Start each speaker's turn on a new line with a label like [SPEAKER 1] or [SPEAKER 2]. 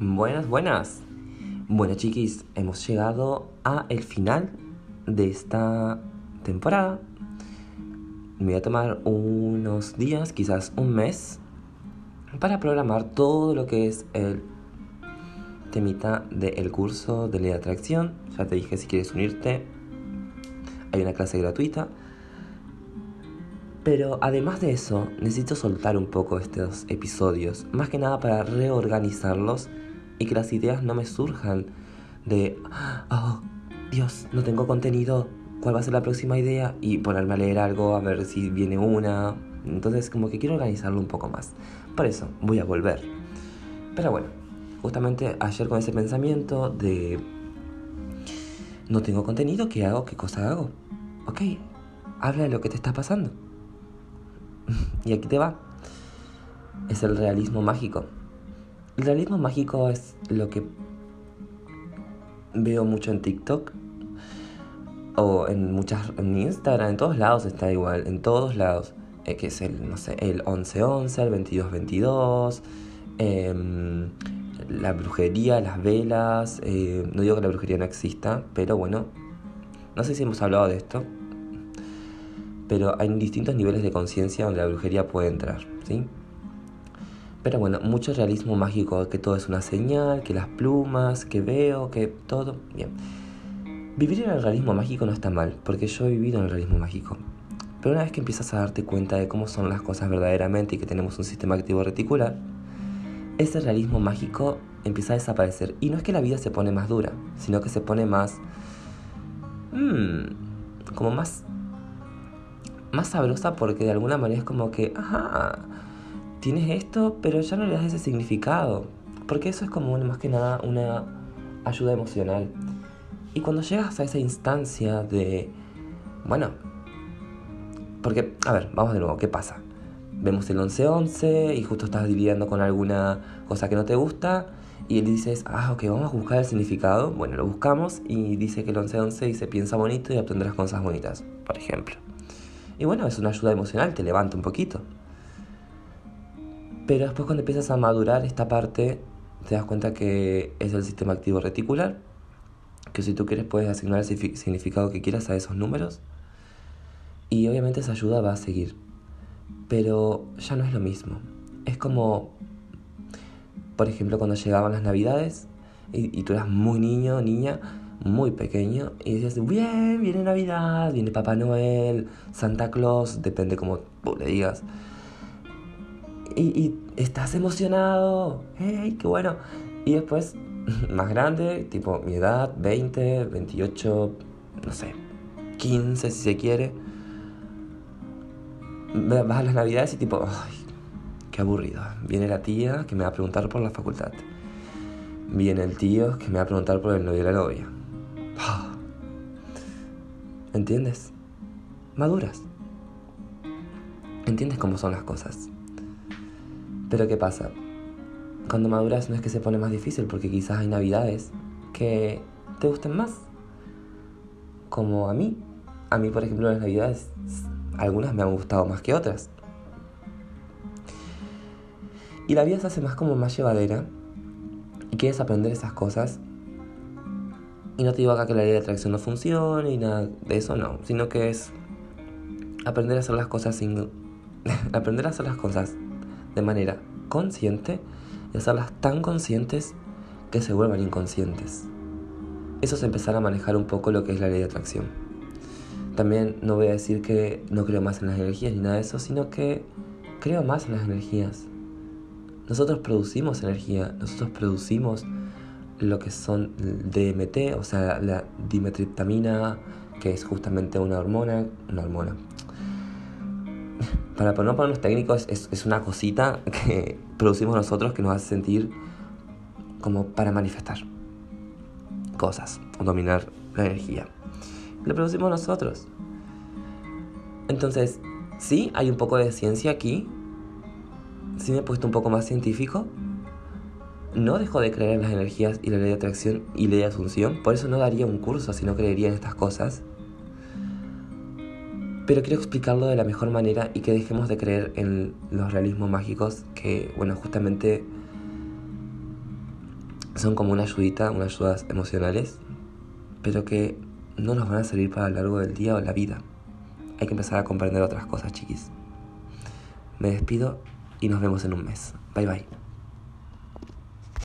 [SPEAKER 1] Buenas, buenas. Bueno, chiquis, hemos llegado a el final de esta temporada. Me voy a tomar unos días, quizás un mes, para programar todo lo que es el temita del curso de ley de atracción. Ya te dije si quieres unirte, hay una clase gratuita. Pero además de eso, necesito soltar un poco estos episodios, más que nada para reorganizarlos y que las ideas no me surjan de, oh, Dios, no tengo contenido, ¿cuál va a ser la próxima idea? Y ponerme a leer algo, a ver si viene una. Entonces como que quiero organizarlo un poco más. Por eso voy a volver. Pero bueno, justamente ayer con ese pensamiento de, no tengo contenido, ¿qué hago? ¿Qué cosa hago? Ok, habla de lo que te está pasando. Y aquí te va. Es el realismo mágico. El realismo mágico es lo que veo mucho en TikTok o en muchas en Instagram, en todos lados está igual, en todos lados, eh, que es el no sé, el 1111, el 2222, eh, la brujería, las velas, eh, no digo que la brujería no exista, pero bueno, no sé si hemos hablado de esto, pero hay distintos niveles de conciencia donde la brujería puede entrar, ¿sí? Pero bueno, mucho realismo mágico, que todo es una señal, que las plumas, que veo, que todo. Bien. Vivir en el realismo mágico no está mal, porque yo he vivido en el realismo mágico. Pero una vez que empiezas a darte cuenta de cómo son las cosas verdaderamente y que tenemos un sistema activo reticular, ese realismo mágico empieza a desaparecer. Y no es que la vida se pone más dura, sino que se pone más... Mmm, como más... Más sabrosa porque de alguna manera es como que... Ajá, tienes esto, pero ya no le das ese significado. Porque eso es como más que nada una ayuda emocional. Y cuando llegas a esa instancia de, bueno, porque, a ver, vamos de nuevo, ¿qué pasa? Vemos el 11-11 y justo estás lidiando con alguna cosa que no te gusta y él dices, ah, ok, vamos a buscar el significado. Bueno, lo buscamos y dice que el 11-11 dice piensa bonito y obtendrás cosas bonitas, por ejemplo. Y bueno, es una ayuda emocional, te levanta un poquito. Pero después cuando empiezas a madurar esta parte, te das cuenta que es el sistema activo reticular, que si tú quieres puedes asignar el significado que quieras a esos números. Y obviamente esa ayuda va a seguir. Pero ya no es lo mismo. Es como, por ejemplo, cuando llegaban las navidades y, tú eras muy niño, niña, muy pequeño, y decías, bien, viene Navidad, viene Papá Noel, Santa Claus, depende como le digas y, estás emocionado, ¡hey, qué bueno! Y después, más grande, tipo mi edad, 20, 28, no sé, 15 si se quiere, vas a las navidades y tipo, ¡ay, qué aburrido! Viene la tía que me va a preguntar por la facultad. Viene el tío que me va a preguntar por el novio de la novia. ¿Entiendes? Maduras. ¿Entiendes cómo son las cosas? Pero ¿qué pasa? Cuando maduras no es que se pone más difícil porque quizás hay navidades que te gusten más. Como a mí. A mí, por ejemplo, las navidades, algunas me han gustado más que otras. Y la vida se hace más como más llevadera y quieres aprender esas cosas. Y no te digo acá que la ley de atracción no funcione y nada de eso, no. Sino que es aprender a hacer las cosas sin... aprender a hacer las cosas de manera consciente y hacerlas tan conscientes que se vuelvan inconscientes. Eso es empezar a manejar un poco lo que es la ley de atracción. También no voy a decir que no creo más en las energías ni nada de eso, sino que creo más en las energías. Nosotros producimos energía, nosotros producimos lo que son DMT, o sea, la dimetriptamina, que es justamente una hormona, una hormona, para no ponernos técnicos, es, una cosita que producimos nosotros que nos hace sentir como para manifestar cosas o dominar la energía. Lo producimos nosotros. Entonces, sí, hay un poco de ciencia aquí. Sí me he puesto un poco más científico. No dejo de creer en las energías y la ley de atracción y ley de asunción. Por eso no daría un curso si no creería en estas cosas pero quiero explicarlo de la mejor manera y que dejemos de creer en los realismos mágicos que, bueno, justamente son como una ayudita, unas ayudas emocionales, pero que no nos van a servir para lo largo del día o la vida. Hay que empezar a comprender otras cosas, chiquis. Me despido y nos vemos en un mes. Bye bye.